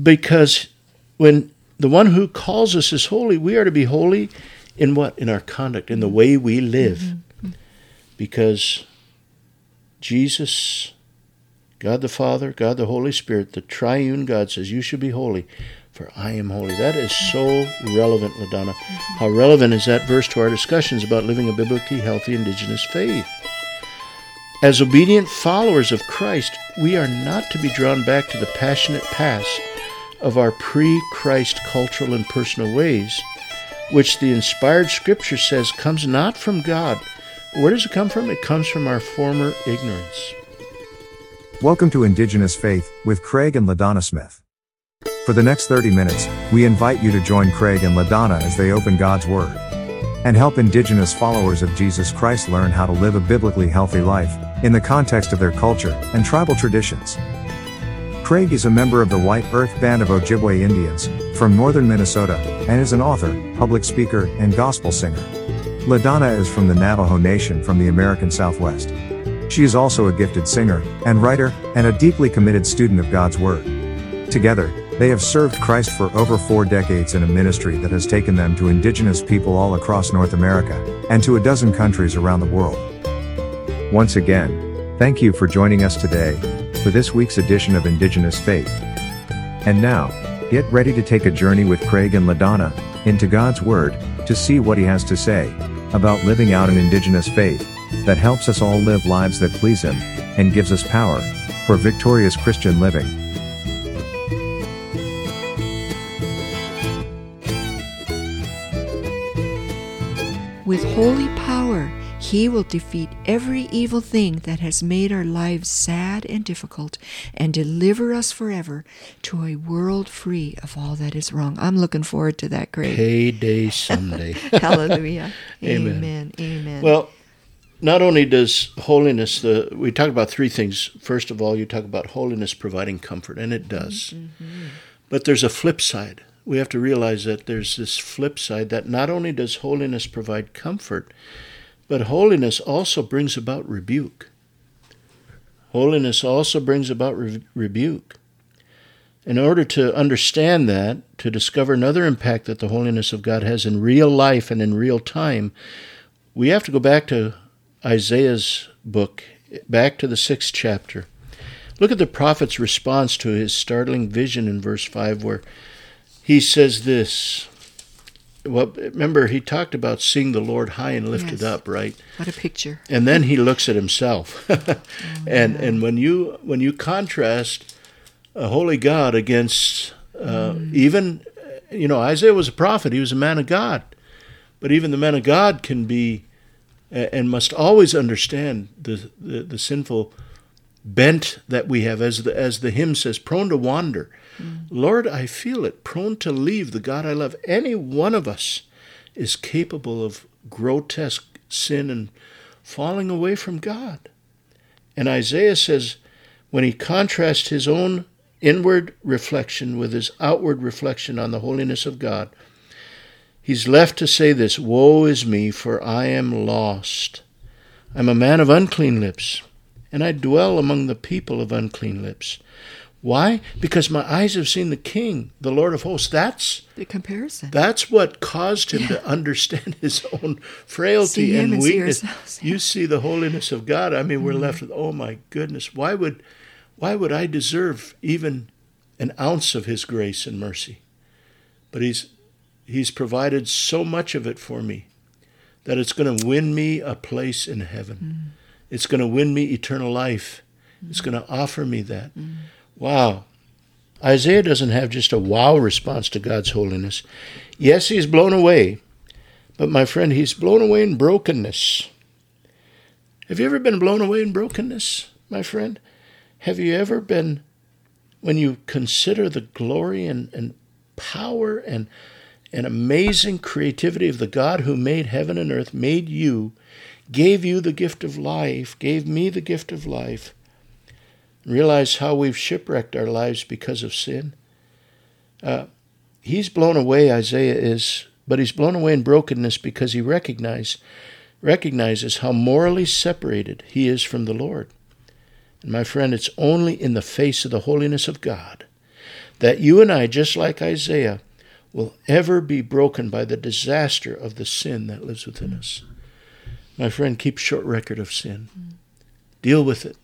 Because when the one who calls us is holy, we are to be holy in what? In our conduct, in the way we live. Mm-hmm. Because Jesus, God the Father, God the Holy Spirit, the triune God says, You should be holy, for I am holy. That is so relevant, LaDonna. Mm-hmm. How relevant is that verse to our discussions about living a biblically healthy indigenous faith? As obedient followers of Christ, we are not to be drawn back to the passionate past of our pre Christ cultural and personal ways, which the inspired scripture says comes not from God. Where does it come from? It comes from our former ignorance. Welcome to Indigenous Faith with Craig and LaDonna Smith. For the next 30 minutes, we invite you to join Craig and LaDonna as they open God's Word and help Indigenous followers of Jesus Christ learn how to live a biblically healthy life in the context of their culture and tribal traditions. Craig is a member of the White Earth Band of Ojibwe Indians from northern Minnesota and is an author, public speaker, and gospel singer. LaDonna is from the Navajo Nation from the American Southwest. She is also a gifted singer and writer and a deeply committed student of God's Word. Together, they have served Christ for over four decades in a ministry that has taken them to indigenous people all across North America and to a dozen countries around the world. Once again, thank you for joining us today for this week's edition of Indigenous Faith. And now, get ready to take a journey with Craig and LaDonna into God's Word to see what He has to say about living out an Indigenous faith that helps us all live lives that please Him and gives us power for victorious Christian living. With holy power, he will defeat every evil thing that has made our lives sad and difficult and deliver us forever to a world free of all that is wrong. I'm looking forward to that, great Payday someday. Hallelujah. Amen. Amen. Amen. Well, not only does holiness, the we talk about three things. First of all, you talk about holiness providing comfort, and it does. Mm-hmm. But there's a flip side we have to realize that there's this flip side that not only does holiness provide comfort, but holiness also brings about rebuke. Holiness also brings about re- rebuke. In order to understand that, to discover another impact that the holiness of God has in real life and in real time, we have to go back to Isaiah's book, back to the sixth chapter. Look at the prophet's response to his startling vision in verse 5, where he says this. Well, remember, he talked about seeing the Lord high and lifted yes. up, right? What a picture! And then he looks at himself, oh, and and when you when you contrast a holy God against uh, mm. even, you know, Isaiah was a prophet; he was a man of God, but even the man of God can be and must always understand the, the, the sinful bent that we have, as the as the hymn says, prone to wander. Lord, I feel it, prone to leave the God I love. Any one of us is capable of grotesque sin and falling away from God. And Isaiah says, when he contrasts his own inward reflection with his outward reflection on the holiness of God, he's left to say this Woe is me, for I am lost. I'm a man of unclean lips, and I dwell among the people of unclean lips. Why? Because my eyes have seen the King, the Lord of hosts. That's the comparison. That's what caused him yeah. to understand his own frailty and weakness. You see the holiness of God. I mean, mm we're left with, oh my goodness, why would why would I deserve even an ounce of his grace and mercy? But he's he's provided so much of it for me that it's going to win me a place in heaven. mm It's going to win me eternal life. mm It's going to offer me that. Wow. Isaiah doesn't have just a wow response to God's holiness. Yes, he's blown away, but my friend, he's blown away in brokenness. Have you ever been blown away in brokenness, my friend? Have you ever been, when you consider the glory and, and power and, and amazing creativity of the God who made heaven and earth, made you, gave you the gift of life, gave me the gift of life, realize how we've shipwrecked our lives because of sin. Uh, he's blown away, Isaiah is, but he's blown away in brokenness because he recognize, recognizes how morally separated he is from the Lord. And my friend, it's only in the face of the holiness of God that you and I, just like Isaiah, will ever be broken by the disaster of the sin that lives within us. My friend, keep short record of sin. Deal with it.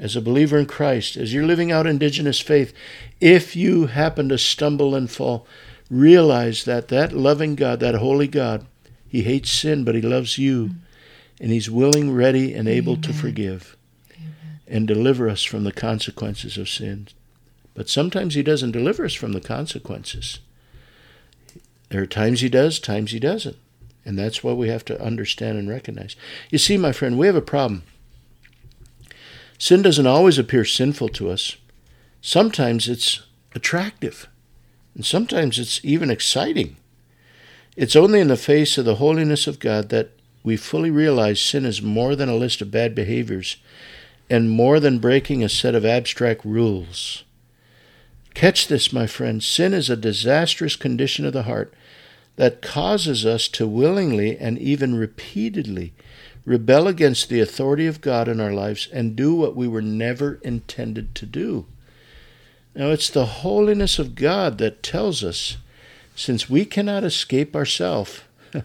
As a believer in Christ, as you're living out indigenous faith, if you happen to stumble and fall, realize that that loving God, that holy God, he hates sin, but he loves you, mm. and he's willing, ready, and able Amen. to forgive Amen. and deliver us from the consequences of sin. But sometimes he doesn't deliver us from the consequences. There are times he does, times he doesn't. And that's what we have to understand and recognize. You see, my friend, we have a problem. Sin doesn't always appear sinful to us. Sometimes it's attractive, and sometimes it's even exciting. It's only in the face of the holiness of God that we fully realize sin is more than a list of bad behaviors and more than breaking a set of abstract rules. Catch this, my friend. Sin is a disastrous condition of the heart that causes us to willingly and even repeatedly rebel against the authority of God in our lives and do what we were never intended to do. Now, it's the holiness of God that tells us since we cannot escape ourselves,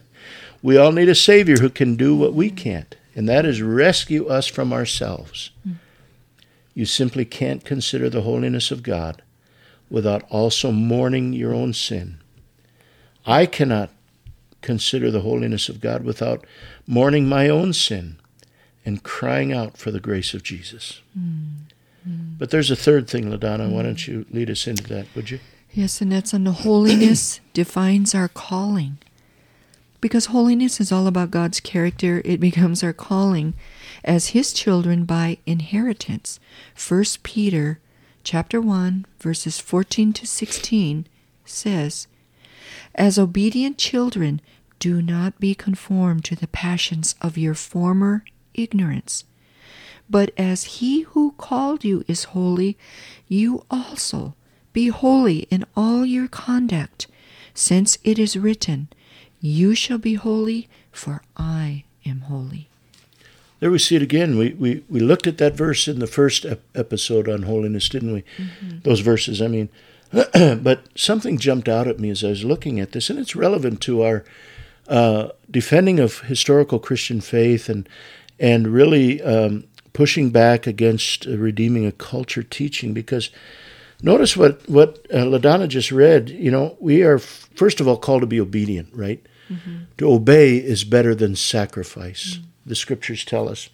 we all need a Savior who can do what we can't, and that is rescue us from ourselves. Hmm. You simply can't consider the holiness of God without also mourning your own sin. I cannot consider the holiness of God without mourning my own sin and crying out for the grace of Jesus. Mm. But there's a third thing, LaDonna. Mm. Why don't you lead us into that, would you? Yes, and that's on the holiness defines our calling. Because holiness is all about God's character, it becomes our calling as his children by inheritance. 1 Peter chapter 1 verses 14 to 16 says, as obedient children, do not be conformed to the passions of your former ignorance. But as he who called you is holy, you also be holy in all your conduct, since it is written, You shall be holy, for I am holy. There we see it again. We, we, we looked at that verse in the first ep- episode on holiness, didn't we? Mm-hmm. Those verses. I mean, but something jumped out at me as I was looking at this, and it's relevant to our uh, defending of historical Christian faith and and really um, pushing back against uh, redeeming a culture teaching. Because notice what what uh, Ladonna just read. You know, we are first of all called to be obedient, right? Mm-hmm. To obey is better than sacrifice. Mm-hmm. The scriptures tell us.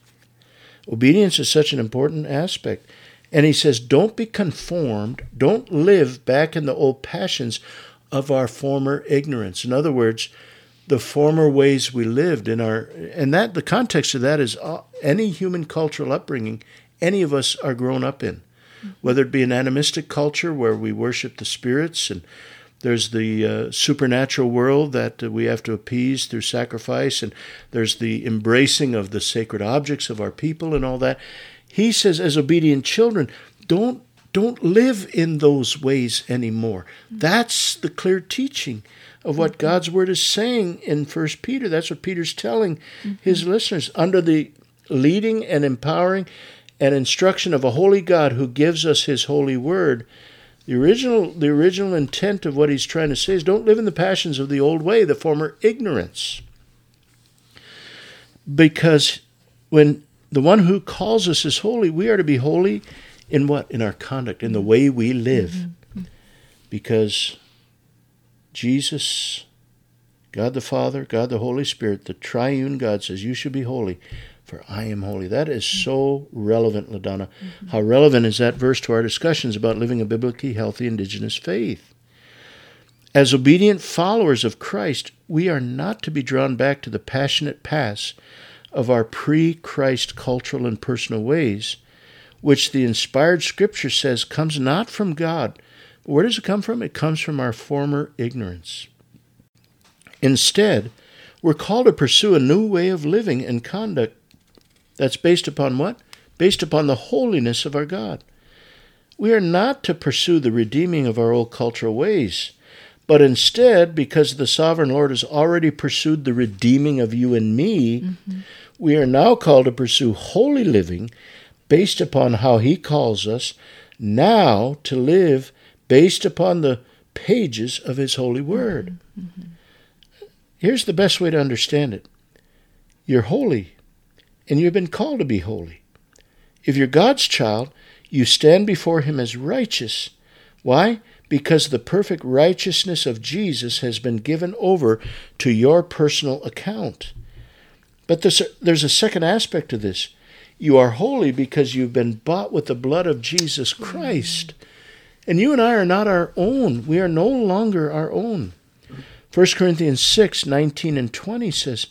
Obedience is such an important aspect. And he says, Don't be conformed, don't live back in the old passions of our former ignorance. In other words, the former ways we lived in our and that the context of that is uh, any human cultural upbringing any of us are grown up in. Whether it be an animistic culture where we worship the spirits and there's the uh, supernatural world that we have to appease through sacrifice and there's the embracing of the sacred objects of our people and all that he says, as obedient children, don't don't live in those ways anymore. That's the clear teaching of what mm-hmm. God's word is saying in First Peter. That's what Peter's telling mm-hmm. his listeners under the leading and empowering and instruction of a holy God who gives us his holy word. The original the original intent of what he's trying to say is don't live in the passions of the old way, the former ignorance. Because when the one who calls us is holy, we are to be holy in what? In our conduct, in the way we live. Mm-hmm. Because Jesus, God the Father, God the Holy Spirit, the triune God says, You should be holy, for I am holy. That is so relevant, LaDonna. Mm-hmm. How relevant is that verse to our discussions about living a biblically healthy indigenous faith? As obedient followers of Christ, we are not to be drawn back to the passionate past of our pre Christ cultural and personal ways, which the inspired scripture says comes not from God. Where does it come from? It comes from our former ignorance. Instead, we're called to pursue a new way of living and conduct that's based upon what? Based upon the holiness of our God. We are not to pursue the redeeming of our old cultural ways, but instead, because the sovereign Lord has already pursued the redeeming of you and me, mm-hmm we are now called to pursue holy living based upon how He calls us now to live based upon the pages of His holy word. Mm-hmm. Here's the best way to understand it you're holy, and you've been called to be holy. If you're God's child, you stand before Him as righteous. Why? Because the perfect righteousness of Jesus has been given over to your personal account. But there's a, there's a second aspect to this. You are holy because you've been bought with the blood of Jesus Christ. And you and I are not our own. We are no longer our own. 1 Corinthians 6 19 and 20 says,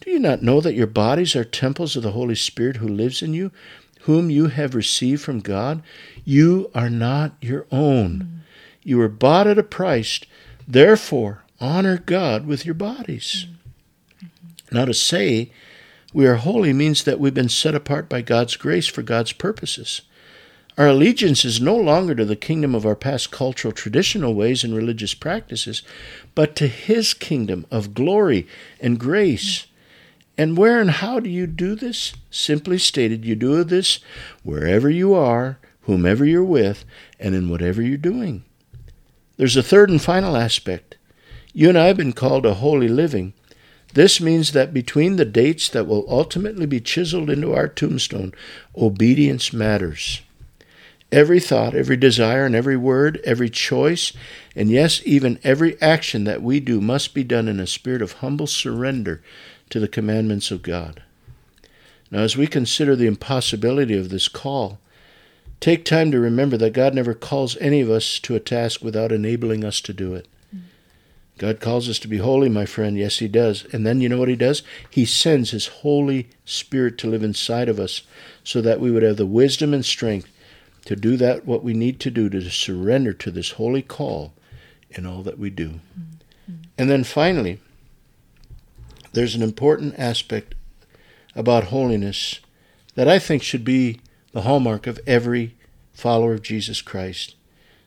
Do you not know that your bodies are temples of the Holy Spirit who lives in you, whom you have received from God? You are not your own. You were bought at a price. Therefore, honor God with your bodies. Mm-hmm. Now, to say we are holy means that we've been set apart by God's grace for God's purposes. Our allegiance is no longer to the kingdom of our past cultural traditional ways and religious practices, but to His kingdom of glory and grace. Mm-hmm. And where and how do you do this? Simply stated, you do this wherever you are, whomever you're with, and in whatever you're doing. There's a third and final aspect. You and I have been called a holy living. This means that between the dates that will ultimately be chiseled into our tombstone, obedience matters. Every thought, every desire, and every word, every choice, and yes, even every action that we do must be done in a spirit of humble surrender to the commandments of God. Now, as we consider the impossibility of this call, take time to remember that God never calls any of us to a task without enabling us to do it. God calls us to be holy, my friend. Yes, He does. And then you know what He does? He sends His Holy Spirit to live inside of us so that we would have the wisdom and strength to do that what we need to do to surrender to this holy call in all that we do. Mm-hmm. And then finally, there's an important aspect about holiness that I think should be the hallmark of every follower of Jesus Christ.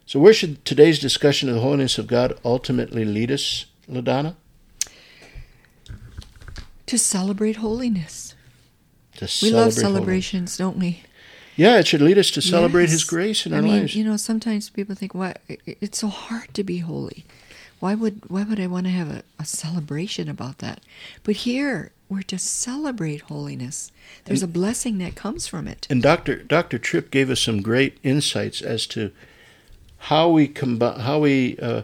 So, where should today's discussion of the holiness of God ultimately lead us, LaDonna? To celebrate holiness. To we celebrate love celebrations, holiness. don't we? Yeah, it should lead us to celebrate yes. His grace in I our mean, lives. You know, sometimes people think, "Why it's so hard to be holy? Why would why would I want to have a, a celebration about that?" But here we're to celebrate holiness. There's and, a blessing that comes from it. And Doctor Doctor Tripp gave us some great insights as to how we combi- how we uh,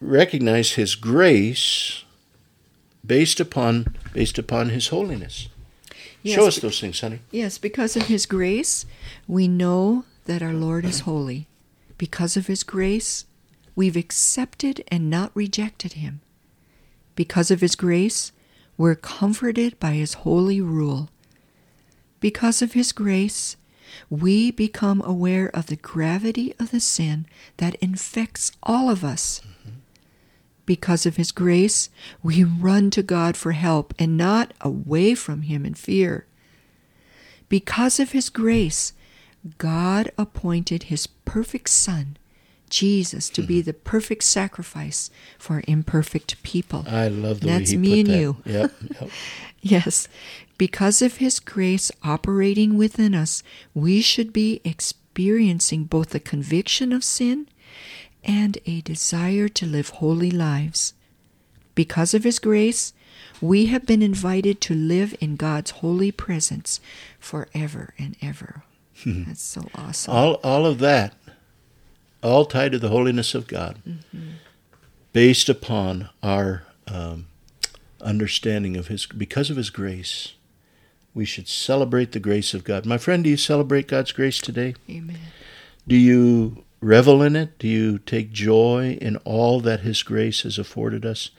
recognize His grace based upon based upon His holiness. Yes, Show us those things, honey. Yes, because of His grace, we know that our Lord is holy. Because of His grace, we've accepted and not rejected Him. Because of His grace, we're comforted by His holy rule. Because of His grace, we become aware of the gravity of the sin that infects all of us. Mm-hmm. Because of His grace, we run to God for help and not away from Him in fear. Because of His grace, God appointed His perfect Son, Jesus, to be mm-hmm. the perfect sacrifice for imperfect people. I love the That's way he me and that. you. Yep, yep. yes. Because of His grace operating within us, we should be experiencing both the conviction of sin and a desire to live holy lives. Because of His grace, we have been invited to live in God's holy presence forever and ever. That's so awesome. All, all of that, all tied to the holiness of God, mm-hmm. based upon our um, understanding of His, because of His grace. We should celebrate the grace of God. My friend, do you celebrate God's grace today? Amen. Do you revel in it? Do you take joy in all that His grace has afforded us?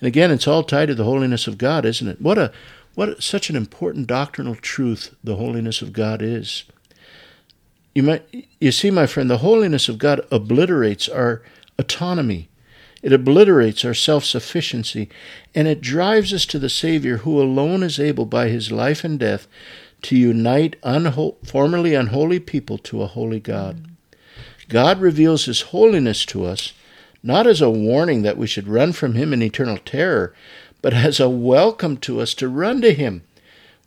And again, it's all tied to the holiness of God, isn't it? What a what such an important doctrinal truth the holiness of God is. You might you see, my friend, the holiness of God obliterates our autonomy. It obliterates our self sufficiency, and it drives us to the Savior who alone is able by his life and death to unite unho- formerly unholy people to a holy God. God reveals His holiness to us not as a warning that we should run from Him in eternal terror, but as a welcome to us to run to Him,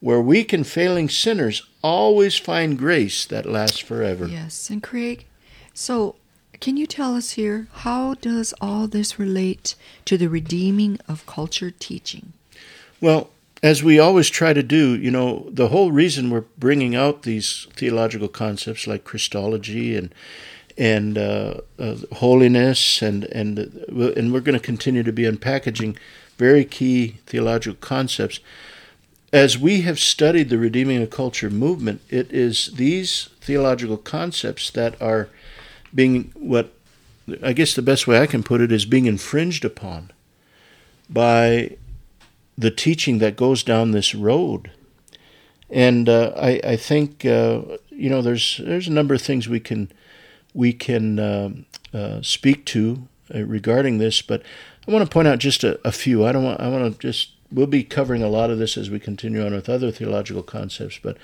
where weak and failing sinners always find grace that lasts forever. Yes, and Craig, so can you tell us here how does all this relate to the redeeming of culture teaching? Well, as we always try to do, you know, the whole reason we're bringing out these theological concepts like Christology and and uh, uh, holiness, and and and we're going to continue to be unpackaging very key theological concepts. As we have studied the redeeming of culture movement, it is these theological concepts that are being what I guess the best way I can put it is being infringed upon by the teaching that goes down this road. And uh, I, I, think uh, you know there's there's a number of things we can we can um, uh, speak to uh, regarding this, but I want to point out just a, a few. I don't want I want to just we'll be covering a lot of this as we continue on with other theological concepts, but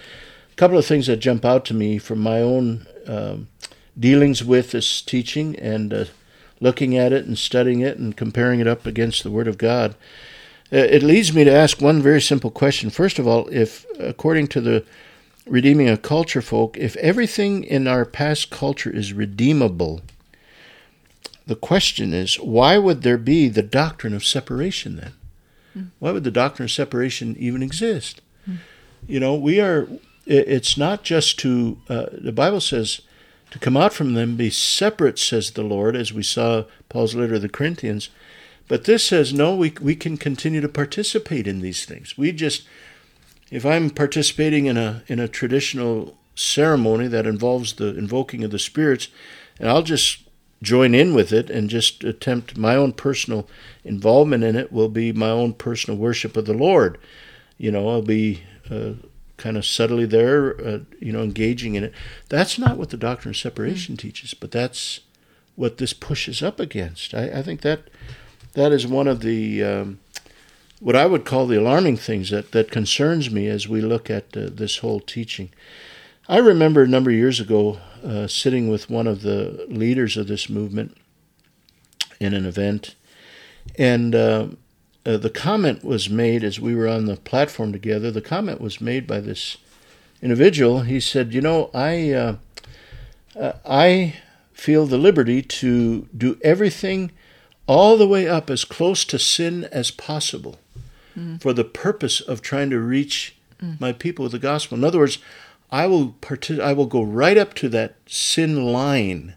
a couple of things that jump out to me from my own um, dealings with this teaching and uh, looking at it and studying it and comparing it up against the Word of God. Uh, it leads me to ask one very simple question. First of all, if according to the redeeming a culture folk, if everything in our past culture is redeemable, the question is why would there be the doctrine of separation then? Mm. Why would the doctrine of separation even exist? Mm. You know, we are, it's not just to, uh, the Bible says, to come out from them, be separate, says the Lord, as we saw Paul's letter to the Corinthians. But this says, no, we, we can continue to participate in these things. We just, if I'm participating in a in a traditional ceremony that involves the invoking of the spirits, and I'll just join in with it and just attempt my own personal involvement in it will be my own personal worship of the Lord. You know, I'll be uh, kind of subtly there, uh, you know, engaging in it. That's not what the doctrine of separation mm. teaches, but that's what this pushes up against. I, I think that that is one of the um, what I would call the alarming things that, that concerns me as we look at uh, this whole teaching. I remember a number of years ago uh, sitting with one of the leaders of this movement in an event, and uh, uh the comment was made as we were on the platform together. The comment was made by this individual. He said, "You know, I uh, uh, I feel the liberty to do everything." all the way up as close to sin as possible mm. for the purpose of trying to reach mm. my people with the gospel. In other words, I will partic- I will go right up to that sin line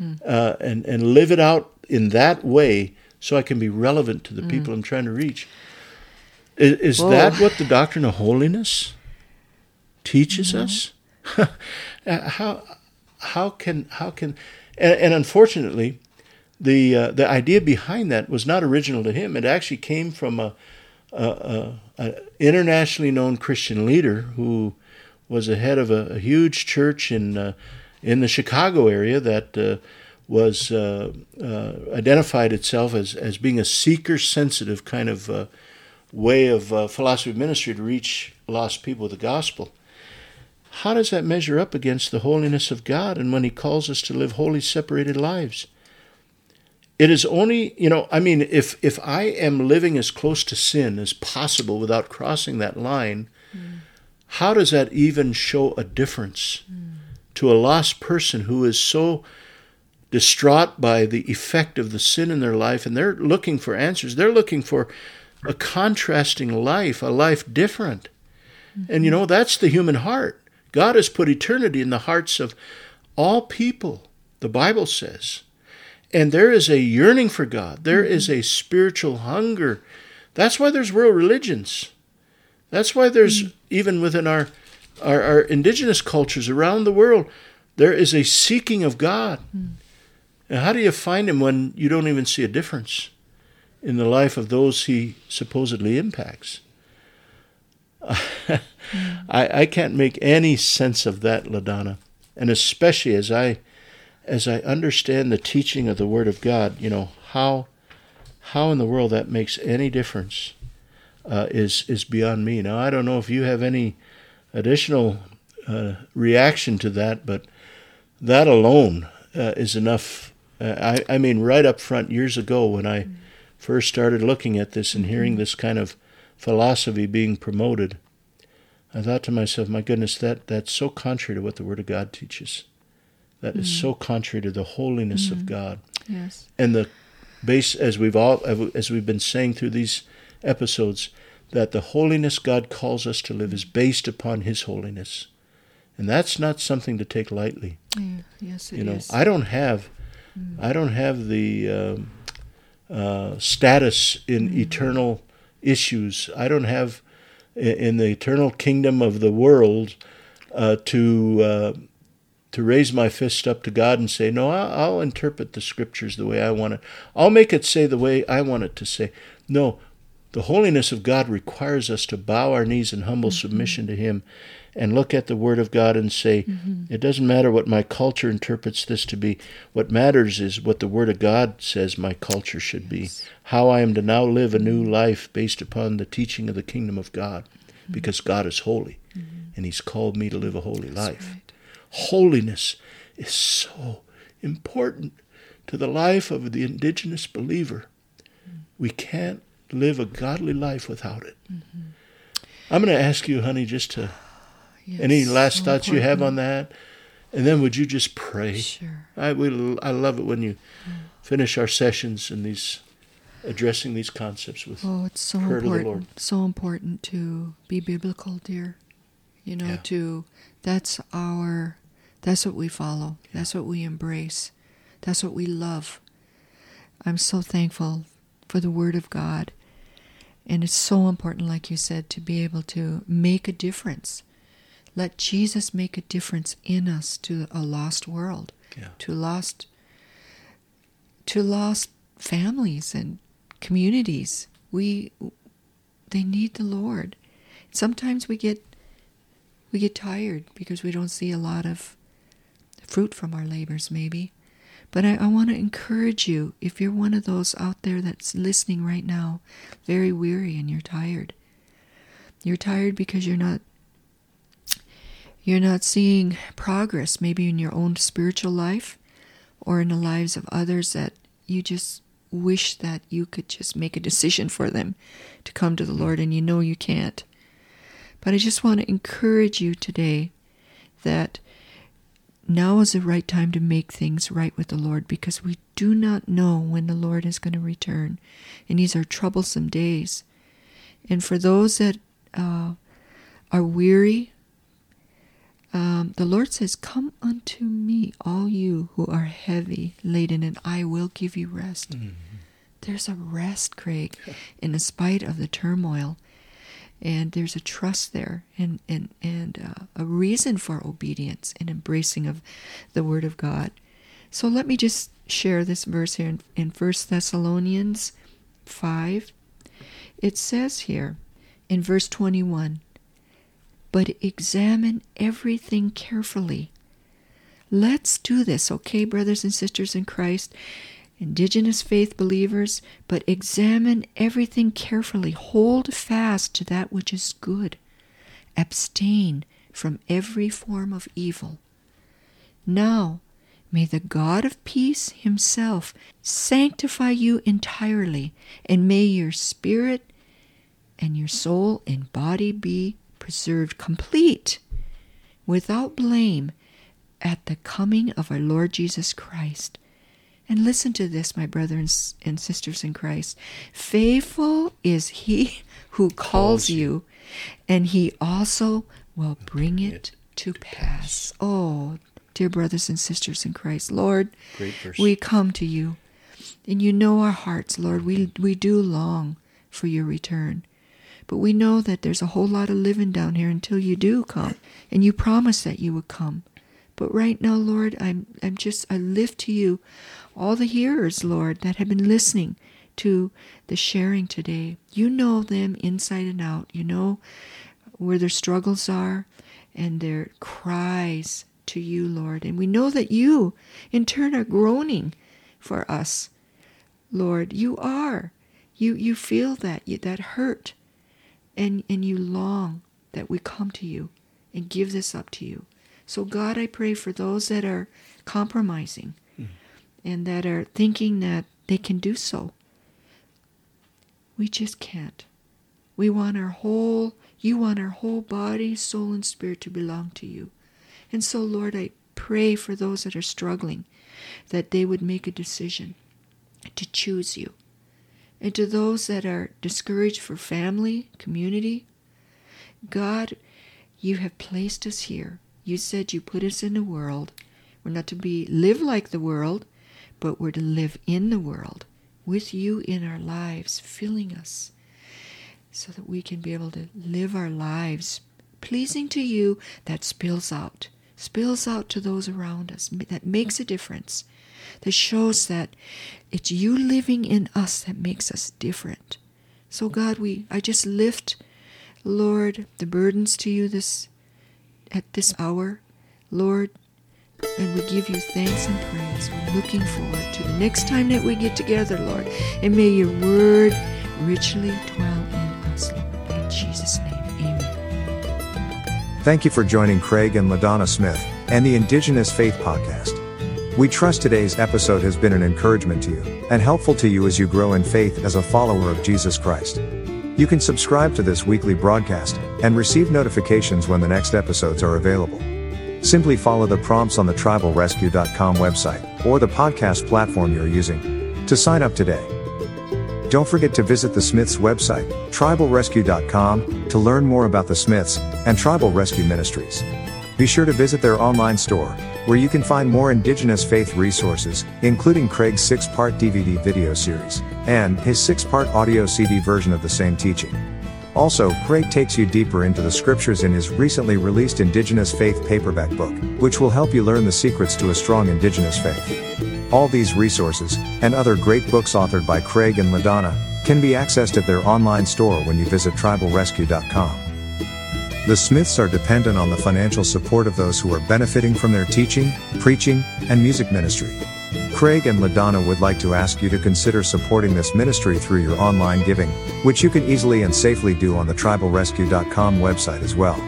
mm. uh, and and live it out in that way, so I can be relevant to the mm. people I'm trying to reach. Is, is that what the doctrine of holiness teaches mm-hmm. us? Uh, how how can how can and, and unfortunately, the uh, the idea behind that was not original to him. It actually came from a a, a, internationally known Christian leader who was the head of a, a huge church in uh, in the Chicago area that uh, was uh, uh identified itself as as being a seeker sensitive kind of uh, way of philosophy of ministry to reach lost people with the gospel. How does that measure up against the holiness of God and when He calls us to live holy, separated lives? it is only you know i mean if if i am living as close to sin as possible without crossing that line. How does that even show a difference mm. to a lost person who is so distraught by the effect of the sin in their life and they're looking for answers they're looking for a contrasting life a life different mm-hmm. and you know that's the human heart god has put eternity in the hearts of all people the bible says and there is a yearning for God. There mm-hmm. is a spiritual hunger. That's why there's world religions. That's why there's, mm-hmm. even within our, our, our, indigenous cultures around the world, there is a seeking of God. Mm-hmm. And how do you find Him when you don't even see a difference in the life of those He supposedly impacts? I, I can't make any sense of that, LaDonna. And especially as I as I understand the teaching of the Word of God, you know, how how in the world that makes any difference uh, is is beyond me. Now I don't know if you have any additional uh, reaction to that, but that alone uh, is enough. Uh, I, I mean, right up front, years ago when I first started looking at this and hearing this kind of philosophy being promoted, I thought to myself, my goodness, that that's so contrary to what the Word of God teaches. that is so contrary to the holiness of God. Yes. And the base, as we've all, as we've been saying through these episodes, that the holiness God calls us to live is based upon His holiness, and that's not something to take lightly. Yeah, yes, it you know, is. I don't have, I don't have the um, uh, status in eternal issues. I don't have in the eternal kingdom of the world uh, to uh, to raise my fist up to God and say, "No, I'll, I'll interpret the scriptures the way I want it. I'll make it say the way I want it to say." No, the holiness of God requires us to bow our knees in humble mm-hmm. submission to Him and look at the Word of God and say, mm-hmm. it doesn't matter what my culture interprets this to be. What matters is what the Word of God says my culture should be. How I am to now live a new mm-hmm. life based upon the teaching of the kingdom of God. Because God is holy and He's called me to live a holy life. right. Holiness is so important to the life of the indigenous believer. Mm. We can't live a godly life without it. Mm-hmm. I'm going to ask you, honey, just to Yes, any last so thoughts you have on that, and then would you just pray? Sure. I will. I love it when you mm. finish our sessions and these addressing these concepts with. Oh, it's so prayer to the important. Lord. So important to be biblical, dear. You know, Yeah. to that's our that's what we follow. That's what we embrace. That's what we love. I'm so thankful for the word of God. And it's so important like you said to be able to make a difference. Let Jesus make a difference in us to a lost world, Yeah. to lost to lost families and communities. We they need the Lord. Sometimes we get we get tired because we don't see a lot of fruit from our labors maybe. But I, I want to encourage you if you're one of those out there that's listening right now, very weary and you're tired. You're tired because you're not you're not seeing progress maybe in your own spiritual life or in the lives of others that you just wish that you could just make a decision for them to come to the Lord and you know you can't. But I just want to encourage you today that now is the right time to make things right with the Lord because we do not know when the Lord is going to return. And these are troublesome days. And for those that uh, are weary, um, the Lord says, Come unto me, all you who are heavy laden, and I will give you rest. There's a rest, Craig, in spite of the turmoil. And there's a trust there and, and, and uh, a reason for obedience and embracing of the Word of God. So let me just share this verse here in, in 1 Thessalonians 5. It says here in verse 21 but examine everything carefully. Let's do this, okay, brothers and sisters in Christ, indigenous faith believers, but examine everything carefully. Hold fast to that which is good. Abstain from every form of evil. Now, may the God of peace himself sanctify you entirely, and may your spirit and your soul and body be preserved complete, without blame, at the coming of our Lord Jesus Christ. And listen to this, my brothers and sisters in Christ. Faithful is he who calls, you, and he also will bring it to pass. Oh, dear brothers and sisters in Christ, Lord, we come to you, and you know our hearts, Lord. We, we do long for your return. But we know that there's a whole lot of living down here until you do come, and you promised that you would come. But right now, Lord, I'm I'm just I lift to you all the hearers, Lord, that have been listening to the sharing today. You know them inside and out. You know where their struggles are and their cries to you, Lord. And we know that you, in turn, are groaning for us, Lord. You are. You you feel that that hurt, and and you long that we come to you and give this up to you. So God, I pray for those that are compromising and that are thinking that they can do so. We just can't. We want our whole, you want our whole body, soul, and spirit to belong to you. And so, Lord, I pray for those that are struggling, that they would make a decision to choose you. And to those that are discouraged for family, community, God, you have placed us here. You said you put us in the world. We're not to be live like the world, but we're to live in the world with you in our lives, filling us so that we can be able to live our lives pleasing to you that spills out, spills out to those around us, that makes a difference, that shows that it's you living in us that makes us different. So God, we I just lift, Lord, the burdens to you this at this hour, Lord, and we give you thanks and praise. We're looking forward to the next time that we get together, Lord. And may your word richly dwell in us, Lord. In Jesus' name, amen. Thank you for joining Craig and LaDonna Smith and the Indigenous Faith Podcast. We trust today's episode has been an encouragement to you and helpful to you as you grow in faith as a follower of Jesus Christ. You can subscribe to this weekly broadcast and receive notifications when the next episodes are available. Simply follow the prompts on the tribalrescue.com website or the podcast platform you're using to sign up today. Don't forget to visit the Smiths website, tribalrescue.com, to learn more about the Smiths and Tribal Rescue Ministries. Be sure to visit their online store, where you can find more Indigenous faith resources, including Craig's six part DVD video series and his six part audio CD version of the same teaching. Also, Craig takes you deeper into the scriptures in his recently released Indigenous Faith paperback book, which will help you learn the secrets to a strong Indigenous faith. All these resources, and other great books authored by Craig and LaDonna, can be accessed at their online store when you visit tribalrescue.com. The Smiths are dependent on the financial support of those who are benefiting from their teaching, preaching, and music ministry. Craig and LaDonna would like to ask you to consider supporting this ministry through your online giving, which you can easily and safely do on the tribalrescue.com website as well.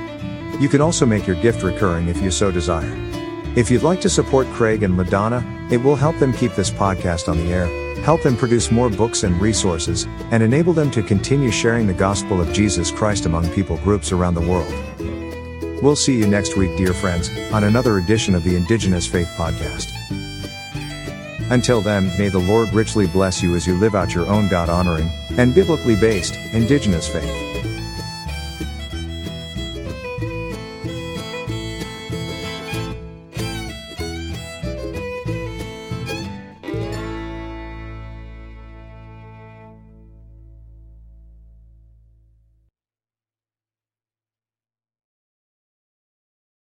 You can also make your gift recurring if you so desire. If you'd like to support Craig and LaDonna, it will help them keep this podcast on the air, help them produce more books and resources, and enable them to continue sharing the gospel of Jesus Christ among people groups around the world. We'll see you next week, dear friends, on another edition of the Indigenous Faith Podcast. Until then, may the Lord richly bless you as you live out your own God honoring and biblically based Indigenous faith.